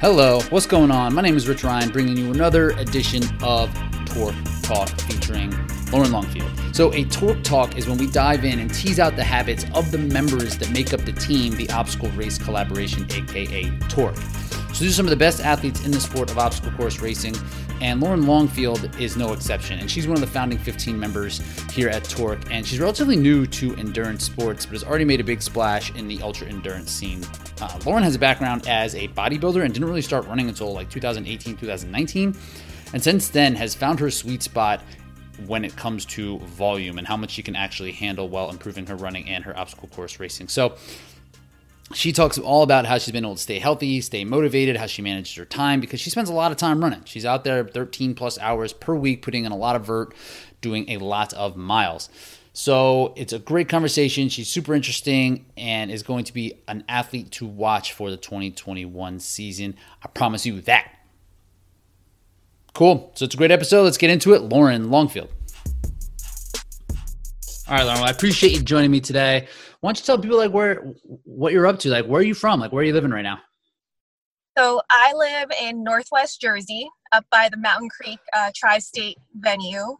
Hello, what's going on? My name is Rich Ryan, bringing you another edition of TORC Talk featuring Lauren Longfield. So, a TORC Talk is when we dive in and tease out the habits of the members that make up the team, the Obstacle Race Collaboration, aka TORC. So, these are some of the best athletes in the sport of obstacle course racing, and Lauren Longfield is no exception. And she's one of the founding 15 members here at TORC, and she's relatively new to endurance sports, but has already made a big splash in the ultra endurance scene. Uh, Lauren has a background as a bodybuilder and didn't really start running until like 2018, 2019. And since then has found her sweet spot when it comes to volume and how much she can actually handle while improving her running and her obstacle course racing. So she talks all about how she's been able to stay healthy, stay motivated, how she manages her time because she spends a lot of time running. She's out there 13 plus hours per week, putting in a lot of vert, doing a lot of miles. So it's a great conversation. She's super interesting and is going to be an athlete to watch for the 2021 season. I promise you that. Cool. So it's a great episode. Let's get into it. Lauren Longfield. All right, Lauren. Well, I appreciate you joining me today. Why don't you tell people like where what you're up to? Like where are you from? Like where are you living right now? So I live in Northwest Jersey, up by the Mountain Creek uh, Tri-State venue.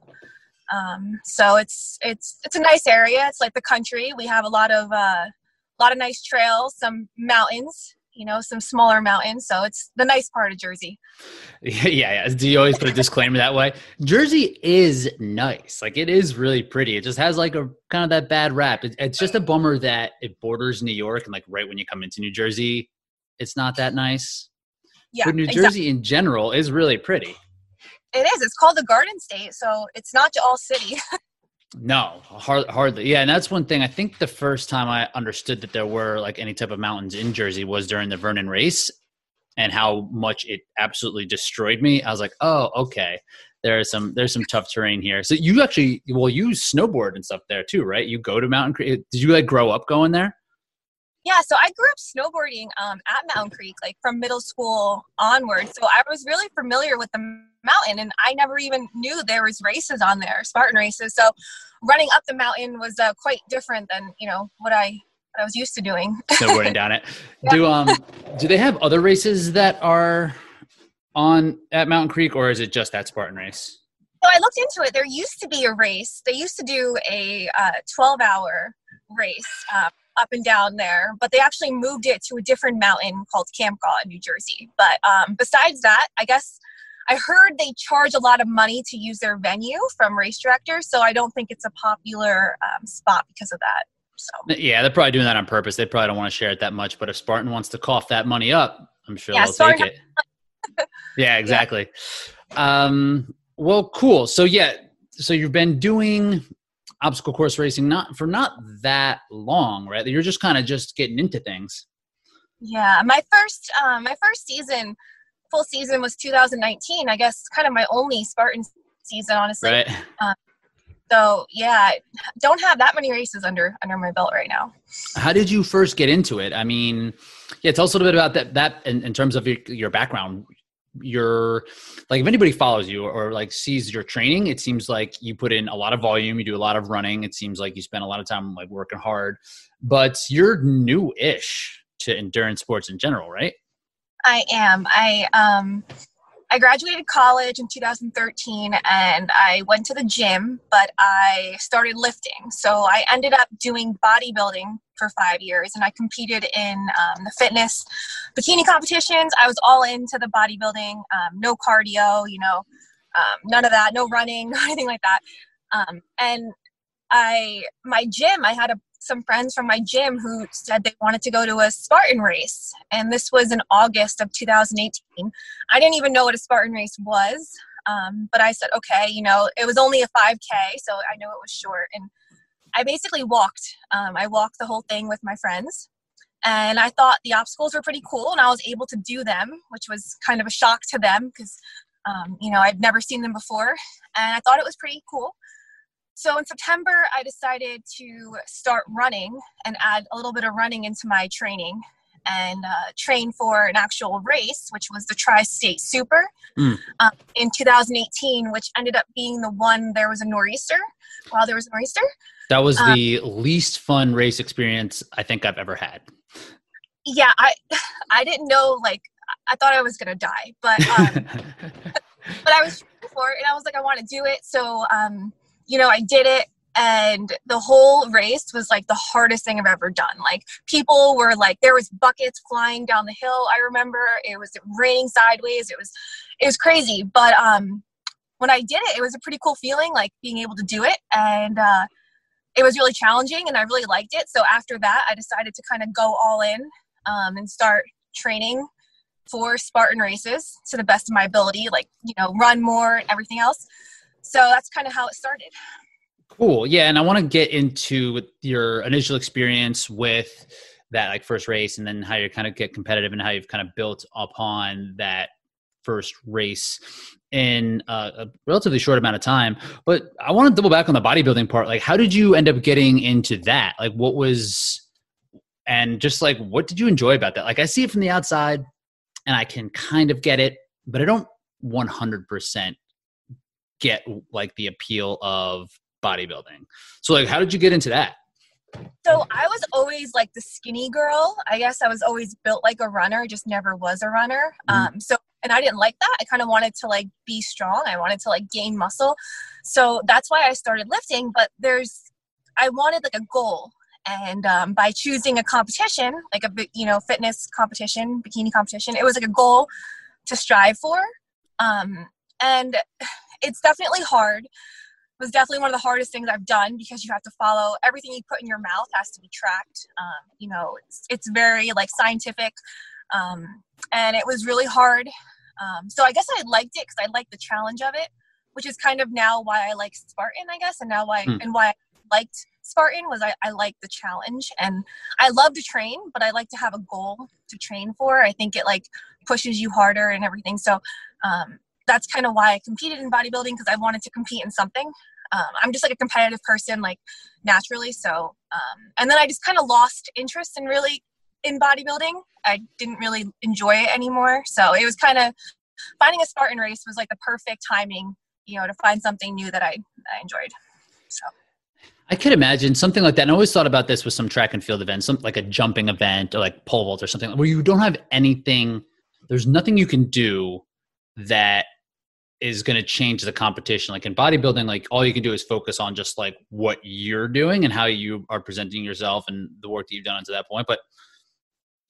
Um, so it's it's it's a nice area. It's like the country. We have a lot of uh, a lot of nice trails, some mountains, you know, some smaller mountains. So it's the nice part of Jersey. Yeah, yeah. Do you always put a disclaimer that way? Jersey is nice. Like it is really pretty. It just has like a kind of that bad rap. It, it's just a bummer that it borders New York and like right when you come into New Jersey, it's not that nice. Yeah, but New exactly. Jersey in general is really pretty. It is. It's called the Garden State, so it's not all city. No, hard, hardly. Yeah, and that's one thing. I think the first time I understood that there were like any type of mountains in Jersey was during the Vernon race, and how much it absolutely destroyed me. I was like, oh, okay. There's some there's some tough terrain here. So you actually well you snowboard and stuff there too, right? You go to Mountain. Did you like grow up going there? Yeah, so I grew up snowboarding um, at Mountain Creek, like from middle school onward. So I was really familiar with the mountain, and I never even knew there was races on there, Spartan races. So running up the mountain was uh, quite different than you know what I what I was used to doing. Snowboarding down it. Yeah. Do um do they have other races that are on at Mountain Creek, or is it just that Spartan race? So I looked into it. There used to be a race. They used to do a uh, 12 hour race. Uh, up and down there, but they actually moved it to a different mountain called Camp Campgaw in New Jersey. But um, besides that, I guess I heard they charge a lot of money to use their venue from race directors, so I don't think it's a popular um, spot because of that. So yeah, they're probably doing that on purpose. They probably don't want to share it that much. But if Spartan wants to cough that money up, I'm sure yeah, they'll Spartan take it. yeah, exactly. Yeah. Um, well, cool. So yeah, so you've been doing obstacle course racing not for not that long, right? You're just kind of just getting into things. Yeah, my first um, my first season, full season was 2019. I guess kind of my only Spartan season, honestly. Right. Um, so yeah, don't have that many races under under my belt right now. How did you first get into it? I mean, yeah, tell us a little bit about that. That in, in terms of your, your background, your like if anybody follows you or like sees your training it seems like you put in a lot of volume you do a lot of running. It seems like you spend a lot of time like working hard but you're new-ish to endurance sports in general right? I am. I um I graduated college in 2013 and I went to the gym, but I started lifting. So I ended up doing bodybuilding for five years and I competed in um, the fitness bikini competitions. I was all into the bodybuilding, um, no cardio, you know, um, none of that, no running, anything like that. Um, and I, my gym, I had a some friends from my gym who said they wanted to go to a Spartan race. And this was in August of 2018. I didn't even know what a Spartan race was. Um, but I said, okay, you know, it was only a 5K, so I know it was short. And I basically walked. Um, I walked the whole thing with my friends. And I thought the obstacles were pretty cool, and I was able to do them, which was kind of a shock to them because, um, you know, I'd never seen them before. And I thought it was pretty cool. So in September, I decided to start running and add a little bit of running into my training and uh, train for an actual race, which was the Tri State Super mm. um, in 2018, which ended up being the one there was a nor'easter while there was a nor'easter. That was um, the least fun race experience I think I've ever had. Yeah, I I didn't know like I thought I was gonna die, but um, but I was for it, and I was like, I want to do it. So um, you know, I did it, and the whole race was like the hardest thing I've ever done. Like people were like, there was buckets flying down the hill. I remember it was raining sideways. It was it was crazy, but um, when I did it, it was a pretty cool feeling, like being able to do it, and uh, it was really challenging, and I really liked it. So after that, I decided to kind of go all in um, and start training for Spartan races to the best of my ability, like, you know, run more and everything else. So that's kind of how it started. Cool. Yeah. And I want to get into your initial experience with that like first race and then how you kind of get competitive and how you've kind of built upon that first race in a, a, relatively short amount of time. But I want to double back on the bodybuilding part. Like, how did you end up getting into that? Like, what was, and just like, what did you enjoy about that? Like, I see it from the outside and I can kind of get it, but I don't 100% get like the appeal of bodybuilding. So like how did you get into that? So I was always like the skinny girl. I guess I was always built like a runner, just never was a runner. Mm-hmm. Um so and I didn't like that. I kind of wanted to like be strong. I wanted to like gain muscle. So that's why I started lifting, but there's I wanted like a goal and um, by choosing a competition like a you know fitness competition bikini competition it was like a goal to strive for um, and it's definitely hard it was definitely one of the hardest things i've done because you have to follow everything you put in your mouth has to be tracked um, you know it's, it's very like scientific um, and it was really hard um, so i guess i liked it because i liked the challenge of it which is kind of now why i like spartan i guess and now why hmm. and why i liked Spartan was I, I like the challenge and I love to train, but I like to have a goal to train for. I think it like pushes you harder and everything. So um, that's kind of why I competed in bodybuilding because I wanted to compete in something. Um, I'm just like a competitive person, like naturally. So, um, and then I just kind of lost interest in really in bodybuilding. I didn't really enjoy it anymore. So it was kind of finding a Spartan race was like the perfect timing, you know, to find something new that I, I enjoyed. So. I could imagine something like that. And I always thought about this with some track and field events, something like a jumping event or like pole vault or something where you don't have anything, there's nothing you can do that is going to change the competition. Like in bodybuilding, like all you can do is focus on just like what you're doing and how you are presenting yourself and the work that you've done to that point. But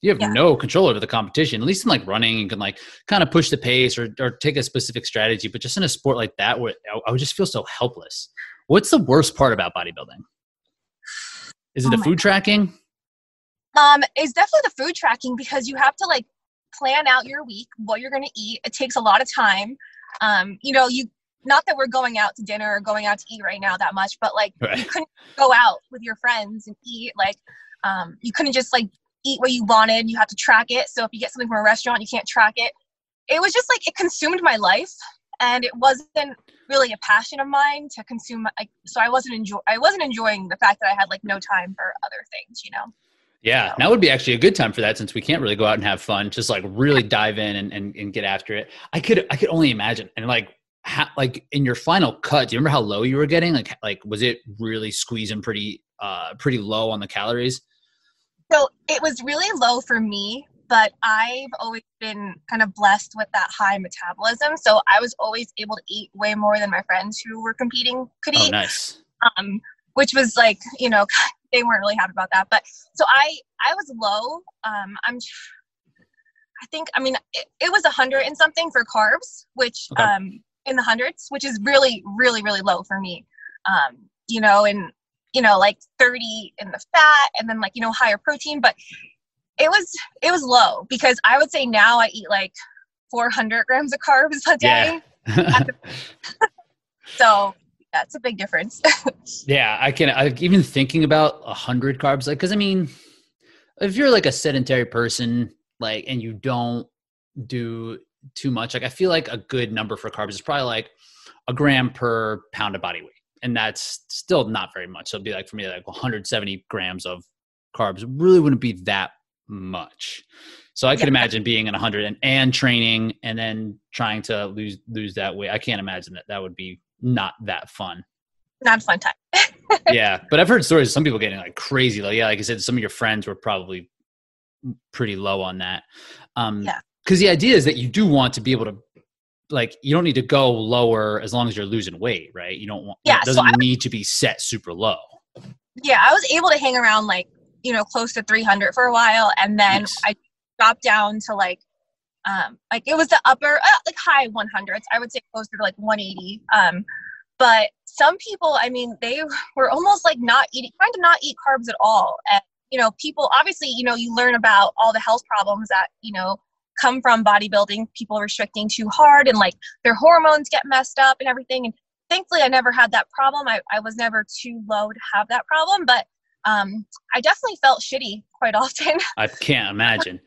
you have yeah. no control over the competition. At least in like running, you can like kind of push the pace or, or take a specific strategy. But just in a sport like that, where I would just feel so helpless. What's the worst part about bodybuilding? Is it oh the food God. tracking? Um, it's definitely the food tracking because you have to like plan out your week, what you're going to eat. It takes a lot of time. Um, you know, you not that we're going out to dinner or going out to eat right now that much, but like right. you couldn't go out with your friends and eat. Like, um, you couldn't just like eat what you wanted. You have to track it. So if you get something from a restaurant, you can't track it. It was just like it consumed my life, and it wasn't really a passion of mine to consume like so i wasn't enjoy i wasn't enjoying the fact that i had like no time for other things you know yeah, now would be actually a good time for that since we can't really go out and have fun. Just like really dive in and, and, and get after it. I could I could only imagine. And like like in your final cut, do you remember how low you were getting? Like like was it really squeezing pretty uh pretty low on the calories? So it was really low for me but I've always been kind of blessed with that high metabolism. So I was always able to eat way more than my friends who were competing could oh, eat. nice. Um, which was like, you know, they weren't really happy about that. But so I, I was low. Um, I'm, I think, I mean, it, it was a hundred and something for carbs, which, okay. um, in the hundreds, which is really, really, really low for me. Um, you know, and you know, like 30 in the fat and then like, you know, higher protein. But it was it was low because I would say now I eat like 400 grams of carbs a day. Yeah. so that's a big difference. yeah, I can. I, even thinking about a hundred carbs, like because I mean, if you're like a sedentary person, like, and you don't do too much, like I feel like a good number for carbs is probably like a gram per pound of body weight, and that's still not very much. So it'd be like for me like 170 grams of carbs really wouldn't be that much. So I could yeah. imagine being in 100 and, and training and then trying to lose lose that weight. I can't imagine that that would be not that fun. Not a fun time. yeah, but I've heard stories of some people getting like crazy. Like yeah, like I said, some of your friends were probably pretty low on that. Um, yeah. because the idea is that you do want to be able to like you don't need to go lower as long as you're losing weight right you don't want Yeah, it doesn't I- need to be set super low yeah, I was able to hang around like, you know, close to 300 for a while. And then Nice. I dropped down to like, um, like it was the upper, uh, like high 100s. I would say closer to like 180. Um, but some people, I mean, they were almost like not eating, trying to not eat carbs at all. And, you know, people obviously, you know, you learn about all the health problems that, you know, come from bodybuilding, people restricting too hard and like their hormones get messed up and everything. And thankfully, I never had that problem. I, I was never too low to have that problem, but um, I definitely felt shitty quite often. i can't imagine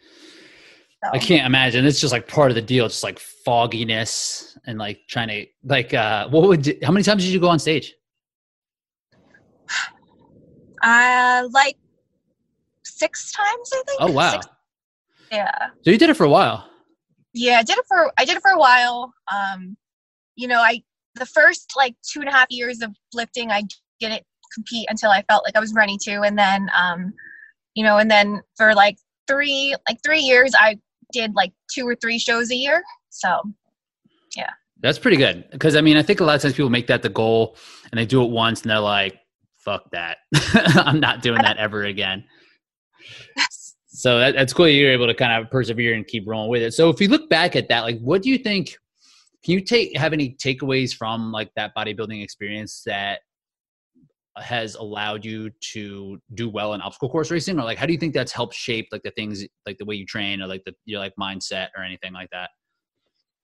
So. i can't imagine it's just like part of the deal just like fogginess and like trying to like uh what would you, how many times did you go on stage Uh, like six times, I think. oh wow Six- yeah. so you did it for a while Yeah, I did it for I did it for a while. Um, you know, I the first like two and a half years of lifting, I didn't compete until I felt like I was ready to, and then um, you know, and then for like three like three years, I did like two or three shows a year. So yeah. That's pretty good because I mean I think a lot of times people make that the goal and they do it once and they're like, "Fuck that, I'm not doing that ever again." So that, that's cool. You're able to kind of persevere and keep rolling with it. So if you look back at that, like, what do you think? Can you take have any takeaways from like that bodybuilding experience that has allowed you to do well in obstacle course racing, or like how do you think that's helped shape like the things like the way you train or like the your like mindset or anything like that?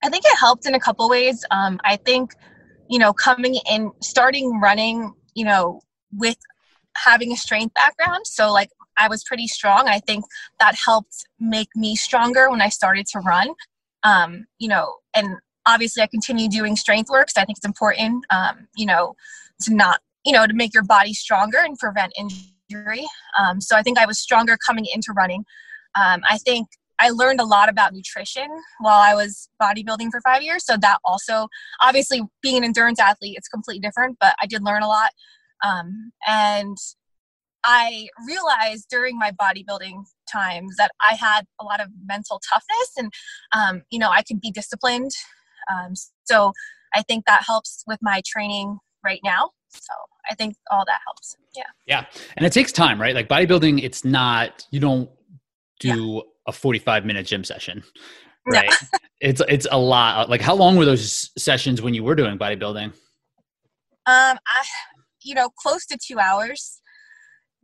I think it helped in a couple ways. Um, I think, you know, coming in, starting running, you know, with having a strength background. So, like, I was pretty strong. I think that helped make me stronger when I started to run. Um, you know, and obviously I continue doing strength work. So I think it's important, um, you know, to not, you know, to make your body stronger and prevent injury. Um, so I think I was stronger coming into running. Um, I think I learned a lot about nutrition while I was bodybuilding for five years. So that also, obviously, being an endurance athlete, it's completely different, but I did learn a lot. Um, and I realized during my bodybuilding times that I had a lot of mental toughness and, um, you know, I could be disciplined. Um, so I think that helps with my training right now. So I think all that helps. Yeah. Yeah. And it takes time, right? Like bodybuilding, it's not, you don't do a 45 minute gym session, No. right? it's, it's a lot. Like how long were those sessions when you were doing bodybuilding? Um, I, you know, close to two hours,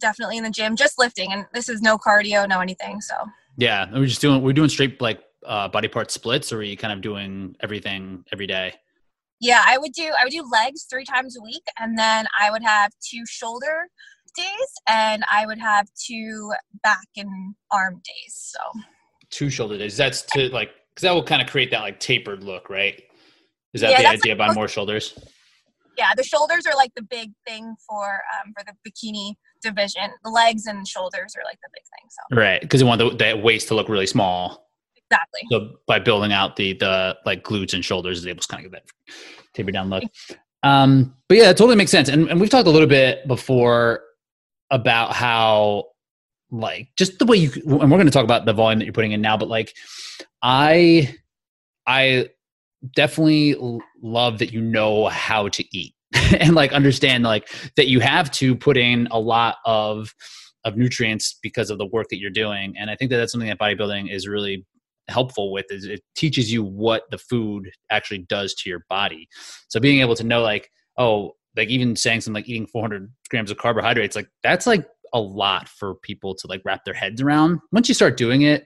definitely in the gym, just lifting, and this is no cardio, no anything. So Yeah. We're just doing, we're doing straight like uh, body part splits or are you kind of doing everything every day? Yeah, I would do I would do legs three times a week, and then I would have two shoulder days, and I would have two back and arm days. So Two shoulder days. That's to like, cause that will kind of create that like tapered look, right? Is that Yeah, the idea like most- more shoulders? yeah, the shoulders are like the big thing for um, for the bikini division. The legs and shoulders are like the big thing. So Right. Cause you want the, the waist to look really small. Exactly. So by building out the the like glutes and shoulders, is able to kind of get that taper down look. Um, but yeah, it totally makes sense. And and we've talked a little bit before about how like just the way you and we're going to talk about the volume that you're putting in now, but like I I definitely love that you know how to eat and like understand like that you have to put in a lot of of nutrients because of the work that you're doing and i think that that's something that bodybuilding is really helpful with is it teaches you what the food actually does to your body. So being able to know like oh like even saying something like eating 400 grams of carbohydrates like that's like a lot for people to like wrap their heads around. Once you start doing it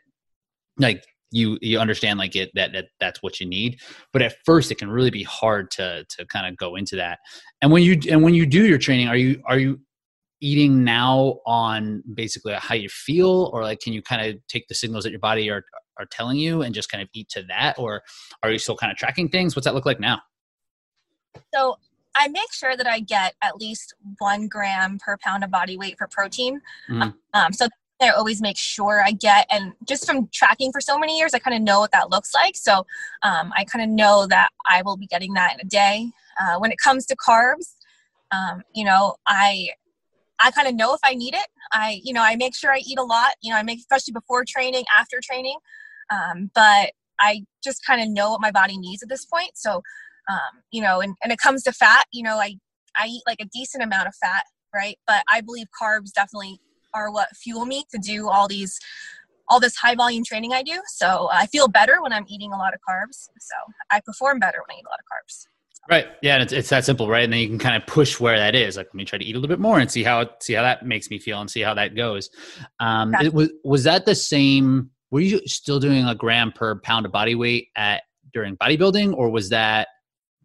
like you you understand like it that, that that's what you need. But at first it can really be hard to to kind of go into that. And when you and when you do your training are you are you eating now on basically how you feel? Or like can you kind of take the signals that your body are are telling you and just kind of eat to that or are you still kind of tracking things what's that look like now So I make sure that I get at least one gram per pound of body weight for protein. Mhm. Um, so I always make sure I get, and just from tracking for so many years, I kind of know what that looks like. So um, I kind of know that I will be getting that in a day. Uh, when it comes to carbs, um, you know, I I kind of know if I need it. I, you know, I make sure I eat a lot. You know, I make especially before training, after training. Um, but I just kind of know what my body needs at this point. So, um, you know, and, and it comes to fat, you know, I, I eat like a decent amount of fat, right? But I believe carbs definitely are what fuel me to do all these all this high volume training I do. So I feel better when I'm eating a lot of carbs. So I perform better when I eat a lot of carbs. Right. Yeah, and it's, it's that simple, right? And then you can kind of push where that is. Like, let me try to eat a little bit more and see how see how that makes me feel and see how that goes. Um, it was was that the same? Were you still doing a gram per pound of body weight at during bodybuilding, or was that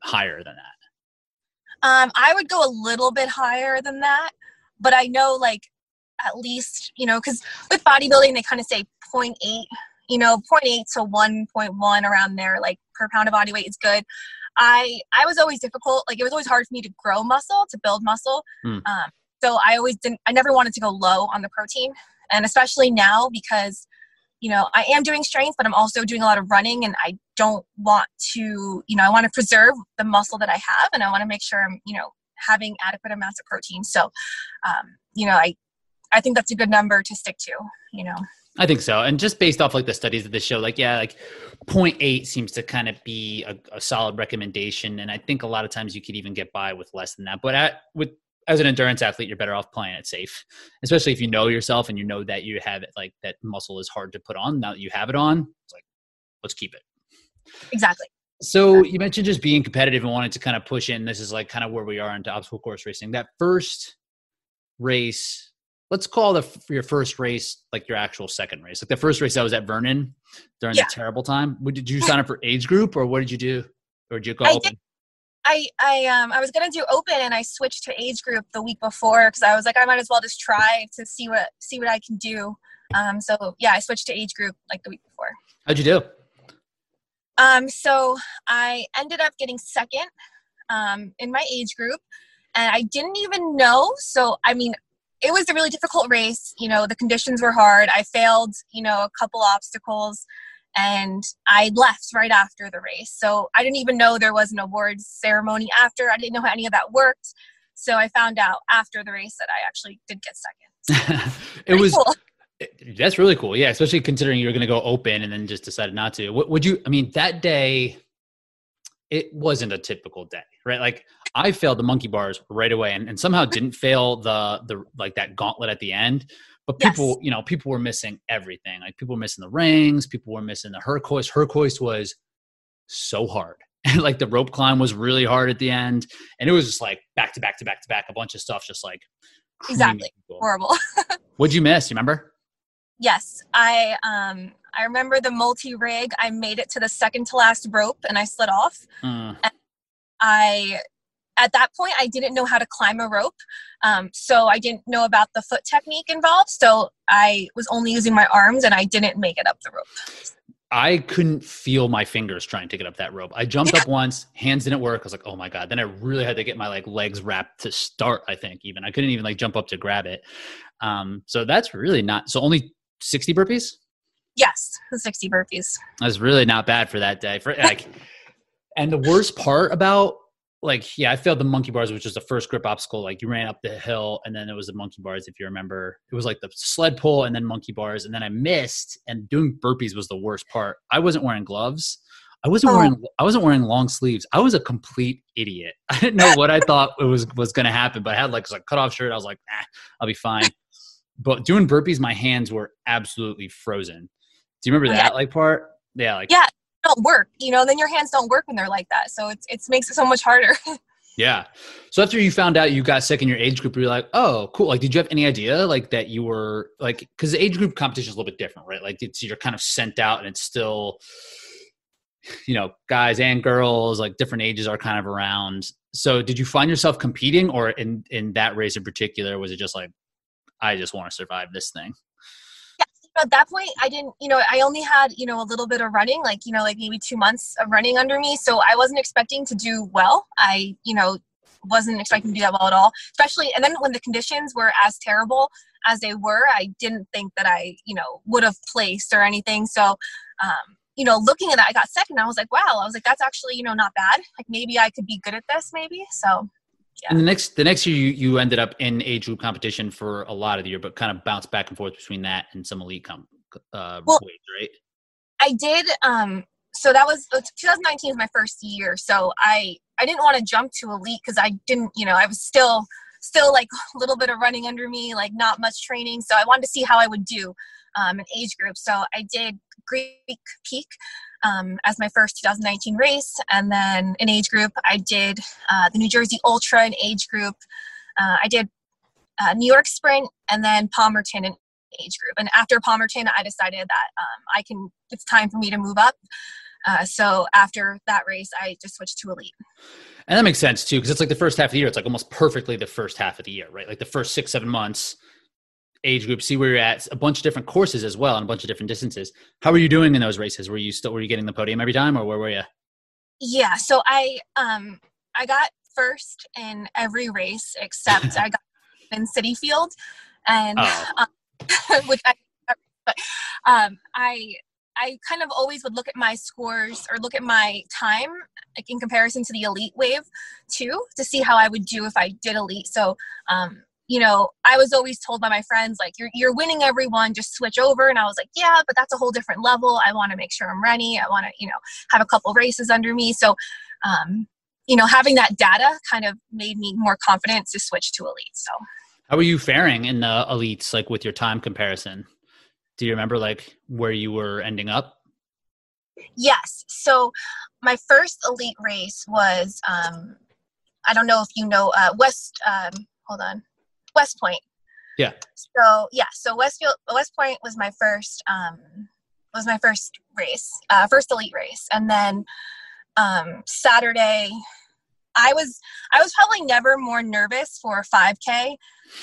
higher than that? Um, I would go a little bit higher than that, but I know like at least you know because with bodybuilding they kind of say 0.8 you know 0.8 to 1.1 around there like per pound of body weight is good I I was always difficult. Like it was always hard for me to grow muscle, to build muscle. Mm. Um, so I always didn't. I never wanted to go low on the protein, and especially now because you know I am doing strength, but I'm also doing a lot of running, and I don't want to. You know, I want to preserve the muscle that I have, and I want to make sure I'm you know having adequate amounts of protein. So, um, you know, I I think that's a good number to stick to. You know. I think so. And just based off like the studies of the show, like, yeah, like 0.8 seems to kind of be a, a, solid recommendation. And I think a lot of times you could even get by with less than that. But at, with, as an endurance athlete, you're better off playing it safe, especially if you know yourself and you know that you have it, like that muscle is hard to put on. Now that you have it on, it's like, let's keep it. Exactly. So you mentioned just being competitive and wanting to kind of push in. This is like kind of where we are into obstacle course racing. That first race let's call the your first race like your actual second race. Like the first race I was at Vernon during yeah. the terrible time. Did you sign up for age group or what did you do? Or did you go I open? Did. I I um I was gonna do open and I switched to age group the week before because I was like I might as well just try to see what see what I can do. Um so yeah I switched to age group like the week before. How'd you do? Um so I ended up getting second um in my age group and I didn't even know so I mean it was a really difficult race. You know, the conditions were hard. I failed, you know, a couple obstacles and I left right after the race. So I didn't even know there was an awards ceremony after. I didn't know how any of that worked. So I found out after the race that I actually did get second. it was cool. That's really cool. Yeah, especially considering you were going to go open and then just decided not to. What would you I mean that day it wasn't a typical day, right? Like I failed the monkey bars right away and, and somehow didn't fail the the like that gauntlet at the end. But people, yes. you know, people were missing everything. Like people were missing the rings, people were missing the Herc Hoist. Hercoist was so hard. And like the rope climb was really hard at the end. And it was just like back to back to back to back, a bunch of stuff just like exactly horrible. What'd you miss? You remember? Yes. I um I remember the multi rig. I made it to the second to last rope and I slid off. Mm. I at that point I didn't know how to climb a rope, um, so I didn't know about the foot technique involved. So I was only using my arms and I didn't make it up the rope. I couldn't feel my fingers trying to get up that rope. I jumped yeah. up once, hands didn't work. I was like, "Oh my god!" Then I really had to get my like legs wrapped to start. I think even I couldn't even like jump up to grab it. Um, so that's really not. So only sixty burpees. Yes, the 60 burpees. That's really not bad for that day. For like, and the worst part about like, yeah, I failed the monkey bars, which was the first grip obstacle. Like you ran up the hill, and then it was the monkey bars. If you remember, it was like the sled pull and then monkey bars, and then I missed. And doing burpees was the worst part. I wasn't wearing gloves. I wasn't oh. wearing I wasn't wearing long sleeves. I was a complete idiot. I didn't know what I thought it was was going to happen, but I had like a cut off shirt. I was like, I'll be fine. But doing burpees, my hands were absolutely frozen. Do you remember oh, that yeah. like part? Yeah, like yeah, don't work. You know, then your hands don't work when they're like that. So it's it makes it so much harder. yeah. So after you found out you got sick in your age group, you're like, oh, cool. Like, did you have any idea like that you were like because the age group competition is a little bit different, right? Like, it's you're kind of sent out and it's still you know guys and girls like different ages are kind of around so did you find yourself competing or in in that race in particular was it just like i just want to survive this thing at that point i didn't you know i only had you know a little bit of running like you know like maybe two months of running under me. So i wasn't expecting to do well. I you know wasn't expecting to do that well at all especially and then when the conditions were as terrible as they were i didn't think that i you know would have placed or anything. So um you know looking at that i got second. I was like wow i was like that's actually you know not bad. Like maybe i could be good at this maybe. So yeah. And the next the next year you, you ended up in age group competition for a lot of the year, but kind of bounced back and forth between that and some elite comp uh, well, right? I did um so that was 2019 is my first year. So I I didn't want to jump to elite because I didn't, you know, I was still still like a little bit of running under me, like not much training. So I wanted to see how I would do um, an age group. So I did Greek Peak um, as my first 2019 race, and then an age group. I did uh, the New Jersey Ultra an age group. Uh, I did uh, New York Sprint, and then Palmerton an age group. And after Palmerton, I decided that um, I can. It's time for me to move up. Uh, so after that race, I just switched to elite. And that makes sense too, because it's like the first half of the year. It's like almost perfectly the first half of the year, right? Like the first six, seven months, age group, see where you're at. A bunch of different courses as well, and a bunch of different distances. How were you doing in those races? Were you still were you getting the podium every time, or where were you? Yeah, so I um I got first in every race except I got in Citi Field, and oh. um, which I but um I I kind of always would look at my scores or look at my time like in comparison to the elite wave too to see how I would do if I did elite. So um, you know, I was always told by my friends like you're you're winning everyone, just switch over and I was like, yeah, but that's a whole different level. I want to make sure I'm ready. I want to, you know, have a couple races under me. So um, you know, having that data kind of made me more confident to switch to elite. So how were you faring in the elites like with your time comparison? do you remember like where you were ending up? Yes. So my first elite race was um I don't know if you know uh West um hold on. West Point. Yeah. So yeah, so Westfield West Point was my first um was my first race, uh first elite race. And then um Saturday I was I was probably never more nervous for a 5k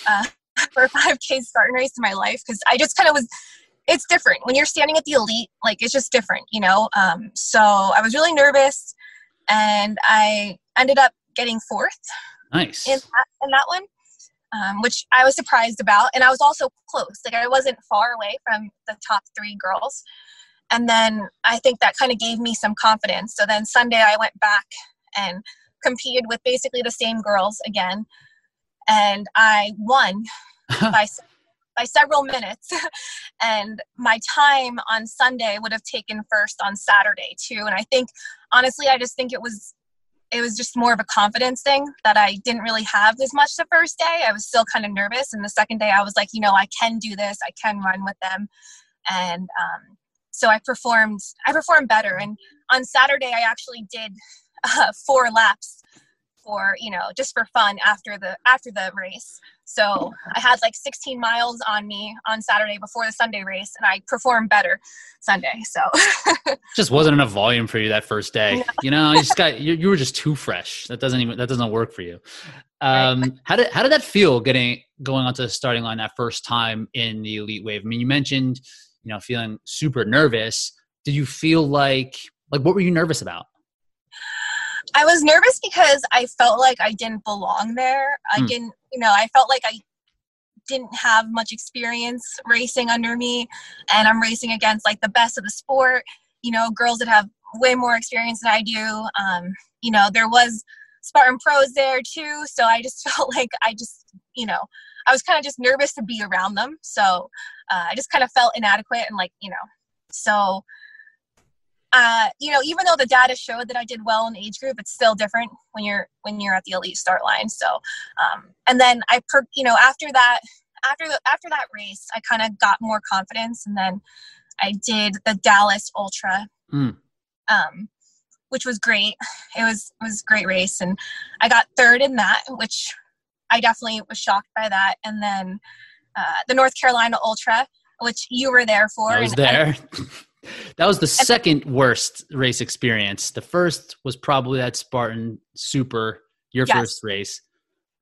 uh for a 5k starting race in my life because I just kind of was it's different when you're standing at the elite like it's just different you know um, so i was really nervous and i ended up getting fourth nice in that, in that one um, which i was surprised about and i was also close like i wasn't far away from the top three girls and then i think that kind of gave me some confidence so then sunday i went back and competed with basically the same girls again and i won by by several minutes. and my time on Sunday would have taken first on Saturday too. And I think honestly, I just think it was it was just more of a confidence thing that I didn't really have as much the first day. I was still kind of nervous, and the second day I was like, you know, I can do this. I can run with them, and um, so I performed. I performed better, and on Saturday I actually did uh, four laps for you know just for fun after the after the race so i had like 16 miles on me on saturday before the sunday race and i performed better sunday so just wasn't enough volume for you that first day no. you know you just got you, you were just too fresh that doesn't even that doesn't work for you um right. how did how did that feel getting going onto the starting line that first time in the elite wave i mean you mentioned you know feeling super nervous did you feel like like what were you nervous about I was nervous because I felt like I didn't belong there. I mm. didn't, you know, I felt like I didn't have much experience racing under me and I'm racing against like the best of the sport, you know, girls that have way more experience than I do. Um, you know, there was Spartan pros there too, so I just felt like I just, you know, I was kind of just nervous to be around them. So uh, I just kind of felt inadequate and like, you know, so uh, you know, even though the data showed that I did well in age group, it's still different when you're when you're at the elite start line. So, um, and then I, per, you know, after that, after the after that race, I kind of got more confidence, and then I did the Dallas Ultra, mm. um, which was great. It was it was a great race, and I got third in that, which I definitely was shocked by that. And then uh, the North Carolina Ultra, which you were there for. I was and, there. And, That was the second worst race experience. The first was probably that Spartan Super, your yes. first race,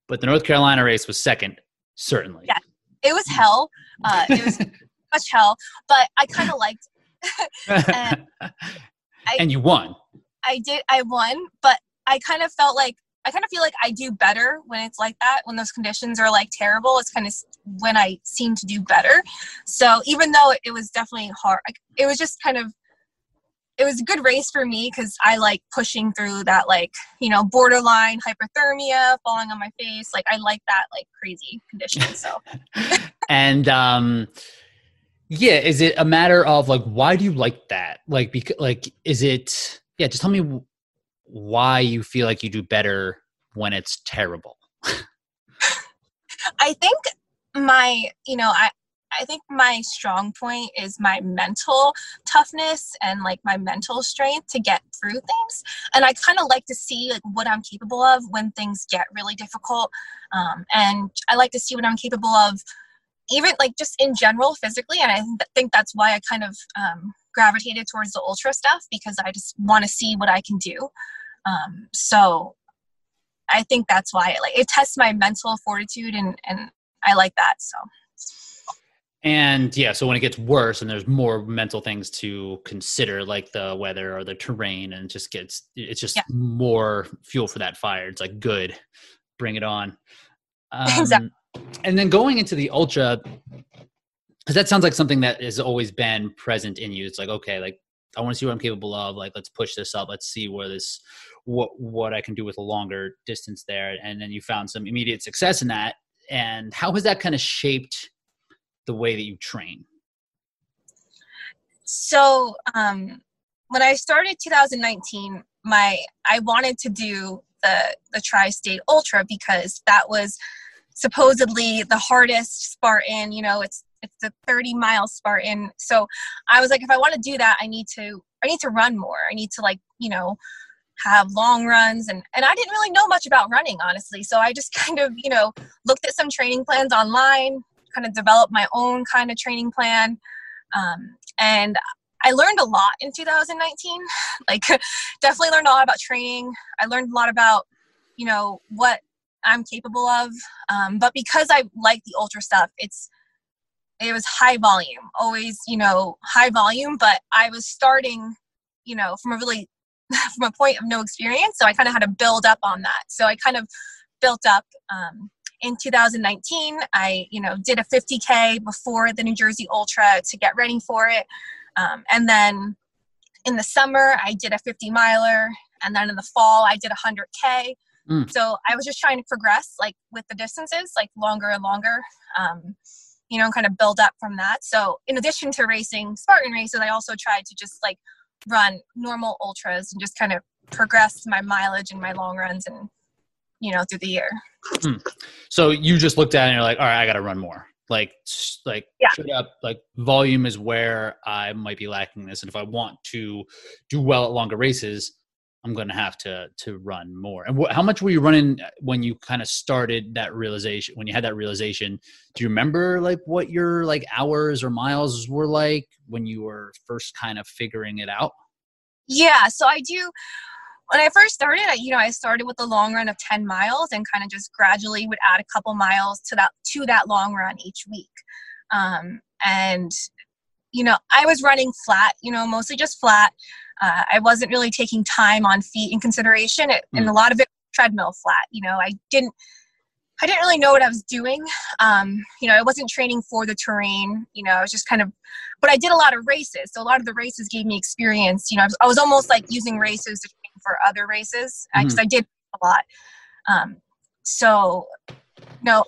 but the North Carolina race was second, certainly. Yeah, it was hell. Uh, it was much hell, but I kind of liked. and, I, and you won. I did. I won, but I kind of felt like I kind of feel like I do better when it's like that, when those conditions are like terrible. It's kind of when I seem to do better. So even though it was definitely hard, it was just kind of, it was a good race for me because I like pushing through that like, you know, borderline hyperthermia, falling on my face. Like I like that like crazy condition. So, and, um, Yeah, is it a matter of like why do you like that? Like because like is it yeah, just tell me why you feel like you do better when it's terrible. I think my, you know, I I think my strong point is my mental toughness and like my mental strength to get through things. And I kind of like to see like what I'm capable of when things get really difficult. Um, and I like to see what I'm capable of, even like just in general physically. And I th- think that's why I kind of um, gravitated towards the ultra stuff because I just want to see what I can do. Um, so I think that's why it, like it tests my mental fortitude and and I like that. So. And yeah, so when it gets worse and there's more mental things to consider, like the weather or the terrain, and it just gets it's just yeah. more fuel for that fire. It's like good, bring it on. Um, exactly. And then going into the ultra, because that sounds like something that has always been present in you. It's like okay, like I want to see what I'm capable of. Like let's push this up. Let's see where this what what I can do with a longer distance there. And then you found some immediate success in that. And how has that kind of shaped? the way that you train? So, um, when I started 2019, my I wanted to do the the Tri-State Ultra because that was supposedly the hardest Spartan. You know, it's it's the 30 mile Spartan. So I was like, if I want to do that, I need to I need to run more. I need to like you know have long runs and and I didn't really know much about running honestly. So I just kind of you know looked at some training plans online, kind of developed my own kind of training plan. Um, and I learned a lot in 2019. like, definitely learned a lot about training. I learned a lot about, you know, what I'm capable of. Um, but because I like the ultra stuff, it's it was high volume, always, you know, high volume. But I was starting, you know, from a really from a point of no experience, so I kind of had to build up on that. So I kind of built up. Um, in 2019 i you know did a 50k before the new jersey ultra to get ready for it um, and then in the summer i did a 50 miler and then in the fall i did a 100k mm. so i was just trying to progress like with the distances like longer and longer um, you know kind of build up from that so in addition to racing spartan races i also tried to just like run normal ultras and just kind of progress my mileage and my long runs and you know through the year hmm. so you just looked at it and you're like all right i gotta run more like like yeah. up like volume is where i might be lacking this and if i want to do well at longer races i'm gonna have to to run more. And wh- how much were you running when you kind of started that realization when you had that realization? Do you remember like what your like hours or miles were like when you were first kind of figuring it out? Yeah so i do when I first started, you know, I started with a long run of 10 miles and kind of just gradually would add a couple miles to that to that long run each week. Um, and you know, I was running flat, you know, mostly just flat. Uh, I wasn't really taking time on feet in consideration, it, mm. and a lot of it treadmill flat. You know, I didn't I didn't really know what I was doing. Um, you know, I wasn't training for the terrain. You know, I was just kind of, but I did a lot of races. So a lot of the races gave me experience. You know, I was, I was almost like using races to train for other races because mm-hmm. I did a lot. Um, so, you know,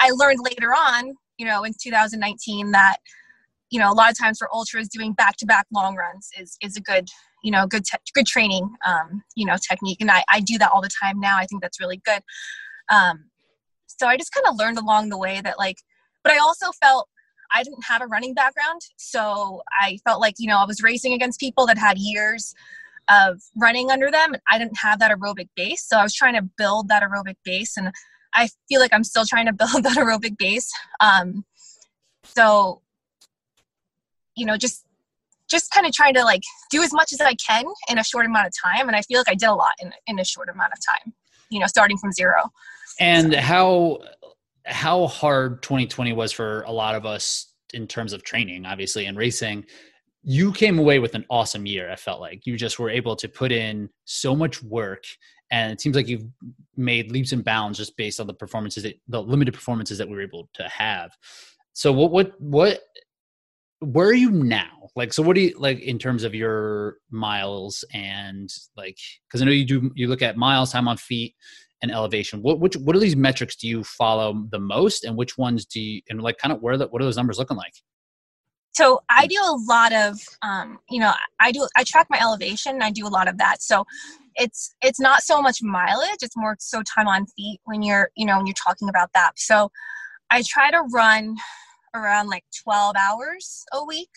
I learned later on, you know, in 2019 that, you know, a lot of times for ultras doing back-to-back long runs is is a good, you know, good te- good training, um, you know, technique, and I I do that all the time now. I think that's really good. Um, so I just kind of learned along the way that like, but I also felt I didn't have a running background. So I felt like, you know, I was racing against people that had years of running under them. And I didn't have that aerobic base. So I was trying to build that aerobic base. And I feel like I'm still trying to build that aerobic base. Um, so, you know, just just kind of trying to like do as much as I can in a short amount of time. And I feel like I did a lot in, in a short amount of time, you know, starting from zero. And how how hard 2020 was for a lot of us in terms of training, obviously, and racing. You came away with an awesome year. I felt like you just were able to put in so much work, and it seems like you've made leaps and bounds just based on the performances that the limited performances that we were able to have. So what what what where are you now? Like, so what do you like in terms of your miles and like, because I know you do, you look at miles, time on feet, and elevation what which what are these metrics do you follow the most and which ones do you and like kind of where the, what are those numbers looking like so I do a lot of, um, you know, I do I track my elevation. I do a lot of that. So it's it's not so much mileage. It's more so time on feet when you're, you know, when you're talking about that. So I try to run around like 12 hours a week.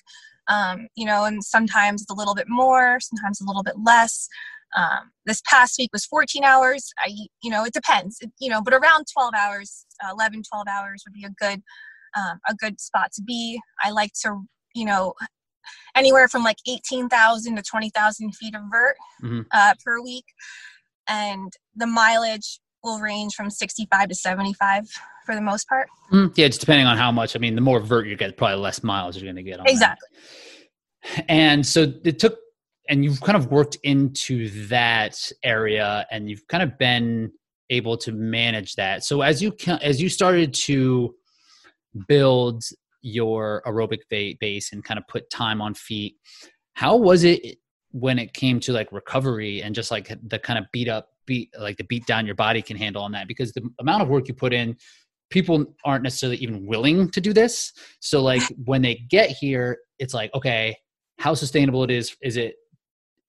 Um, you know, and sometimes it's a little bit more, sometimes a little bit less. Um, this past week was 14 hours. I, you know, it depends, you know, but around 12 hours, uh, 11, 12 hours would be a good, um, a good spot to be. I like to, you know, anywhere from like 18,000 to 20,000 feet of vert mm-hmm. uh, per week. And the mileage will range from 65 to 75 for the most part. Mm, yeah, just depending on how much. I mean, the more vert you get, probably less miles you're going to get. On. Exactly. That. And so it took and you've kind of worked into that area and you've kind of been able to manage that so as you as you started to build your aerobic base and kind of put time on feet how was it when it came to like recovery and just like the kind of beat up beat like the beat down your body can handle on that because the amount of work you put in people aren't necessarily even willing to do this. So like when they get here it's like okay how sustainable it is is it?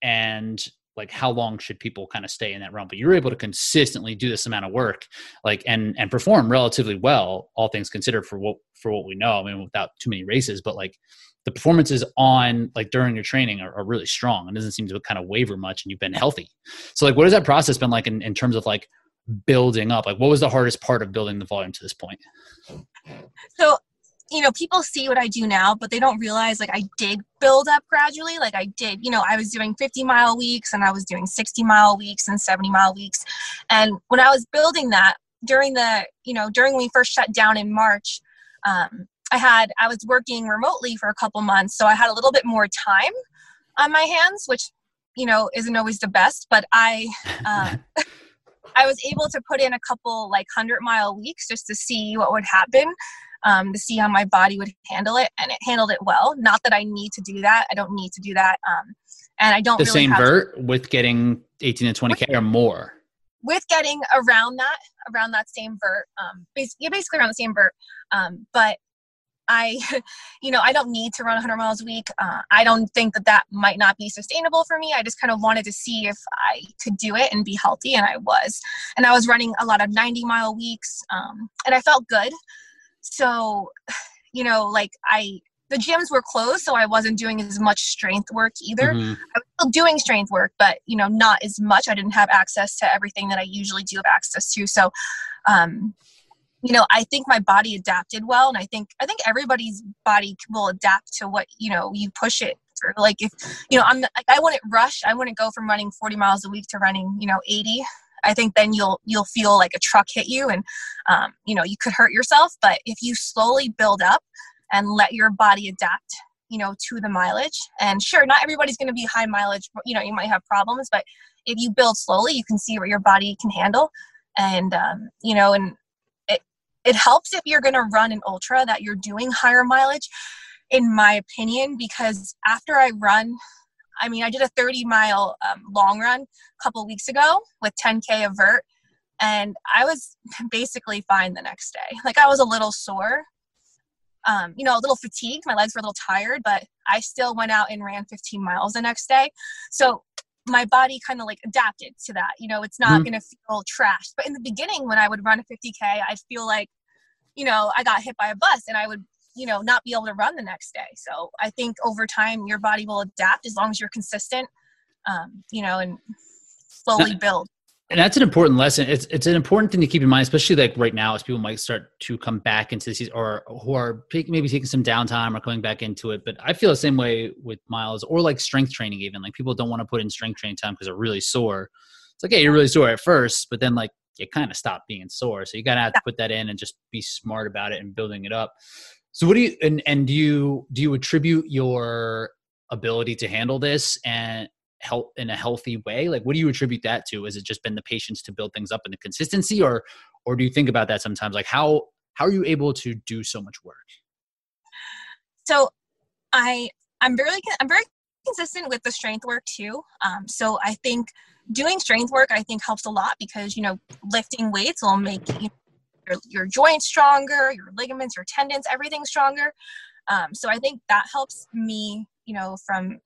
And like how long should people kind of stay in that realm? But you're able to consistently do this amount of work like and and perform relatively well all things considered for what for what we know. I mean without too many races but like the performances on like during your training are, are really strong. And doesn't seem to kind of waver much and you've been healthy. So like what has that process been like in, in terms of like building up like what was the hardest part of building the volume to this point so you know, people see what I do now, but they don't realize like I did build up gradually. Like I did, you know, I was doing 50 mile weeks and I was doing 60 mile weeks and 70 mile weeks. And when I was building that during the, you know, during when we first shut down in March, um, I had, I was working remotely for a couple months. So I had a little bit more time on my hands, which, you know, isn't always the best, but I, uh, I was able to put in a couple like 100 mile weeks just to see what would happen um, to see how my body would handle it, and it handled it well. Not that I need to do that; I don't need to do that, um, and I don't. The really same vert to, with getting eighteen to twenty k or more. With getting around that, around that same vert, um, basically, basically around the same vert, um, but I, you know, I don't need to run 100 miles a week. Uh, I don't think that that might not be sustainable for me. I just kind of wanted to see if I could do it and be healthy, and I was. And I was running a lot of 90 mile weeks, um, and I felt good so you know like i the gyms were closed so i wasn't doing as much strength work either mm-hmm. i was still doing strength work but you know not as much i didn't have access to everything that i usually do have access to so um you know i think my body adapted well and i think i think everybody's body will adapt to what you know you push it through like if you know i'm like i wouldn't rush i wouldn't go from running 40 miles a week to running you know 80 I think then you'll you'll feel like a truck hit you, and um, you know you could hurt yourself. But if you slowly build up and let your body adapt, you know, to the mileage, and sure, not everybody's going to be high mileage. You know, you might have problems, but if you build slowly, you can see what your body can handle, and um, you know, and it helps if you're going to run an ultra that you're doing higher mileage in my opinion because after i run I mean, I did a 30 mile um, long run a couple weeks ago with 10K of vert, and I was basically fine the next day. Like, I was a little sore, um, you know, a little fatigued. My legs were a little tired, but I still went out and ran 15 miles the next day. So, my body kind of like adapted to that. You know, it's not mm-hmm. going to feel trashed. But in the beginning, when I would run a 50K, I'd feel like, you know, I got hit by a bus and I would you know not be able to run the next day so i think over time your body will adapt as long as you're consistent um, you know and slowly build and that's an important lesson. It's it's an important thing to keep in mind especially like right now as people might start to come back into the season or who are maybe taking some downtime or coming back into it. But i feel the same way with miles or like strength training even. Like people don't want to put in strength training time because they're really sore. It's like hey you're really sore at first but then like you kind of stop being sore. So you gotta have to put that in and just be smart about it and building it up. So what do you and and do you do you attribute your ability to handle this? And help in a healthy way? Like what do you attribute that to? Has it just been the patience to build things up and the consistency or or do you think about that sometimes? Like how how are you able to do so much work? So I I'm very I'm very consistent with the strength work too. Um, so I think doing strength work I think helps a lot because you know lifting weights will make you your, your joints stronger, your ligaments, your tendons, everything stronger. Um, so I think that helps me, you know, from,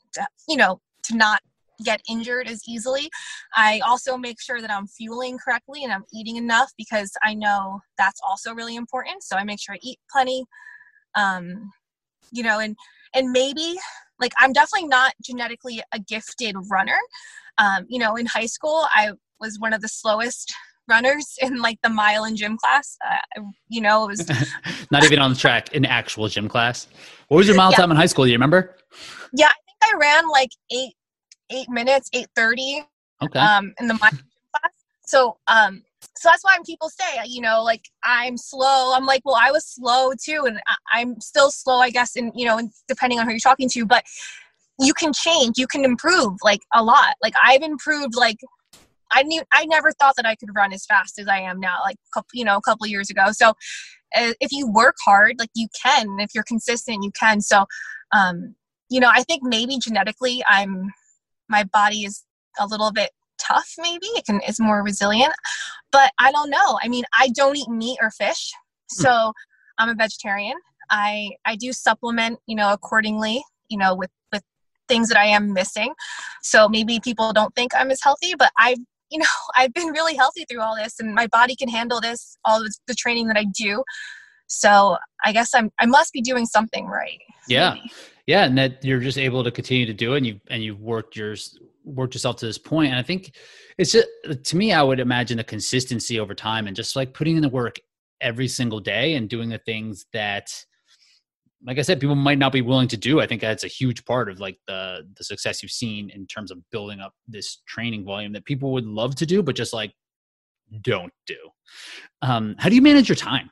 you know, to not get injured as easily. I also make sure that I'm fueling correctly and I'm eating enough because I know that's also really important. So I make sure I eat plenty. Um, you know, and and maybe like I'm definitely not genetically a gifted runner. Um, you know, in high school, I was one of the slowest runners in like the mile in gym class. Uh, you know, it was not even on the track in actual gym class. What was your mile yeah. time in high school? Do you remember? Yeah, I think I ran like eight eight minutes, eight thirty. Okay. Um, in the class. So um, so that's why people say, you know, like I'm slow. I'm like, well, I was slow too, and I'm still slow, I guess, and you know, depending on who you're talking to, but you can change, you can improve like a lot. Like I've improved like I knew I never thought that I could run as fast as I am now, like you know, a couple years ago. So uh, if you work hard, like you can. If you're consistent, you can. So, um, you know, I think maybe genetically, I'm my body is a little bit tough. Maybe it can is more resilient, but I don't know. I mean, I don't eat meat or fish, hmm. so I'm a vegetarian. I I do supplement, you know, accordingly, you know, with with things that I am missing. So maybe people don't think I'm as healthy, but I've you know, I've been really healthy through all this and my body can handle this, all the, the training that I do. So I guess I'm, I must be doing something right. Yeah. Maybe. Yeah. And that you're just able to continue to do it and you, and you've worked yours, worked yourself to this point. And I think it's just, to me, I would imagine a consistency over time and just like putting in the work every single day and doing the things that like I said, people might not be willing to do. I think that's a huge part of like the the success you've seen in terms of building up this training volume that people would love to do, but just like don't do. Um, how do you manage your time?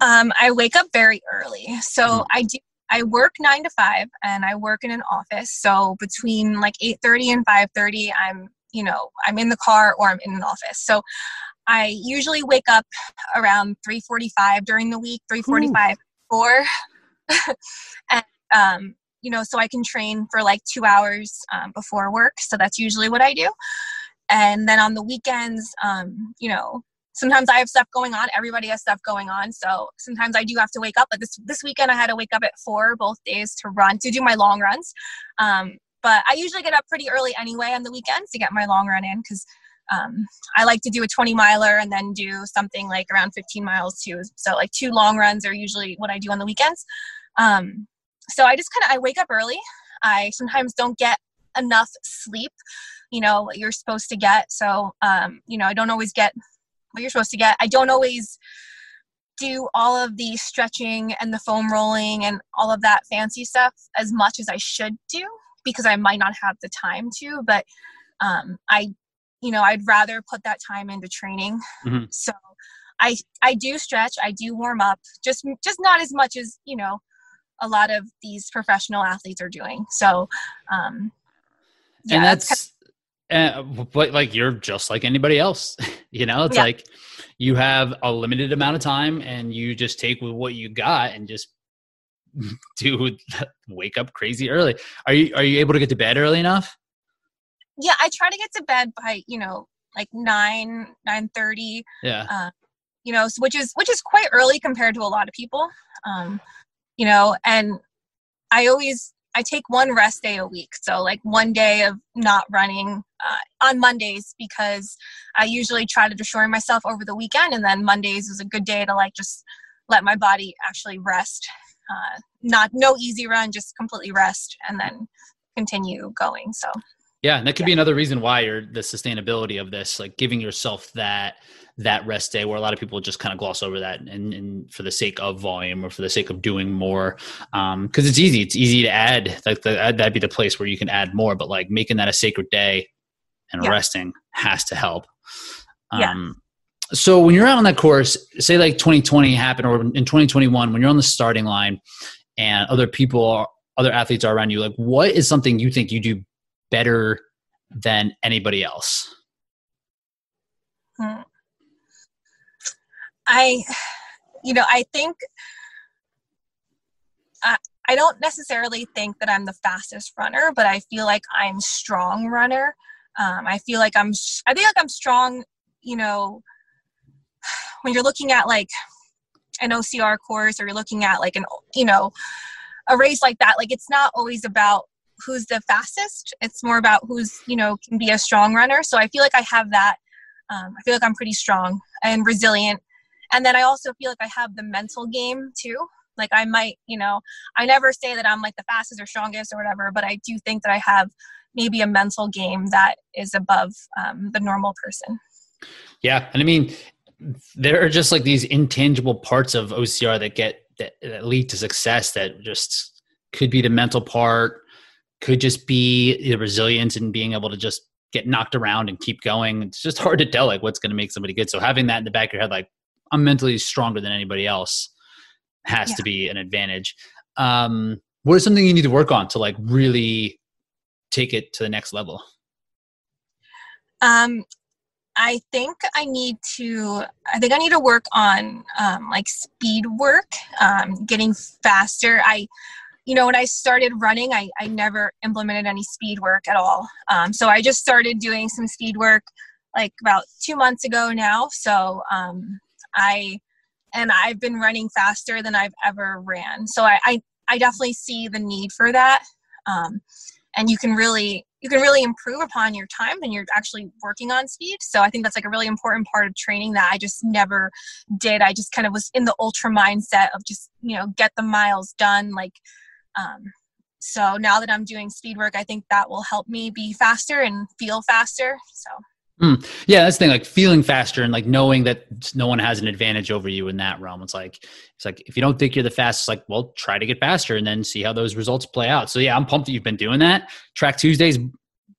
Um, I wake up very early, so mm. I do. I work nine to five, and I work in an office. So between like eight thirty and five thirty, I'm you know I'm in the car or I'm in an office. So I usually wake up around 3:45 during the week, 3:45 four. and, um, you know, so I can train for like two hours um, before work. So that's usually what I do. And then on the weekends, um, you know, sometimes I have stuff going on. Everybody has stuff going on. So sometimes I do have to wake up. But this this weekend I had to wake up at four both days to run to do my long runs. Um, but I usually get up pretty early anyway on the weekends to get my long run in because um, I like to do a 20 miler and then do something like around 15 miles too. So like two long runs are usually what I do on the weekends. Um, so I just kind of I wake up early. I sometimes don't get enough sleep, you know, what you're supposed to get. So um, you know, I don't always get what you're supposed to get. I don't always do all of the stretching and the foam rolling and all of that fancy stuff as much as I should do because I might not have the time to. But um, I you know i'd rather put that time into training mm-hmm. so i i do stretch i do warm up just just not as much as you know a lot of these professional athletes are doing so um yeah, and that's, that's uh, but like you're just like anybody else you know? It's yeah. like you have a limited amount of time and you just take with what you got and just do wake up crazy early. Are you are you able to get to bed early enough? Yeah i try to get to bed by you know like 9 9 30 yeah. uh, you know which is which is quite early compared to a lot of people. Um you know and i always i take one rest day a week. So like one day of not running uh, on mondays because i usually try to destroy myself over the weekend. And then mondays is a good day to like just let my body actually rest. Uh, not no easy run just completely rest and then continue going. So yeah, and that could yeah. be another reason why you're the sustainability of this, like giving yourself that that rest day where a lot of people just kind of gloss over that and, and for the sake of volume or for the sake of doing more um because it's easy it's easy to add like the, that'd be the place where you can add more but like making that a sacred day and yeah. resting has to help um yeah. so when you're out on that course say like 2020 happened or in 2021 when you're on the starting line and other people are other athletes are around you like what is something you think you do better than anybody else? Hmm. I, you know, I think I, I don't necessarily think that I'm the fastest runner, but I feel like I'm strong runner. Um, I feel like I'm, I feel like I'm strong, you know, when you're looking at like an OCR course or you're looking at like an you know a race like that like it's not always about who's the fastest it's more about who's you know can be a strong runner so i feel like i have that um, i feel like i'm pretty strong and resilient and then i also feel like i have the mental game too like i might you know i never say that i'm like the fastest or strongest or whatever but i do think that i have maybe a mental game that is above um, the normal person yeah and i mean there are just like these intangible parts of OCR that get that, that lead to success that just could be the mental part, could just be the resilience and being able to just get knocked around and keep going. It's just hard to tell like what's going to make somebody good. So having that in the back of your head, like I'm mentally stronger than anybody else, has yeah. to be an advantage. Um, what is something you need to work on to like really take it to the next level? Um, I think I need to. I think I need to work on um, like speed work, um, getting faster. I, you know, when I started running, I, I never implemented any speed work at all. Um, so I just started doing some speed work like about two months ago now. So um, I, and I've been running faster than I've ever ran. So I, I, I definitely see the need for that. Um, and you can really you can really improve upon your time when you're actually working on speed so i think that's like a really important part of training that i just never did i just kind of was in the ultra mindset of just you know get the miles done like um, so now that i'm doing speed work i think that will help me be faster and feel faster so Mm. Yeah, that's the thing. Like feeling faster and like knowing that no one has an advantage over you in that realm. It's like it's like if you don't think you're the fastest, like well, try to get faster and then see how those results play out. So yeah, I'm pumped that you've been doing that. Track Tuesdays,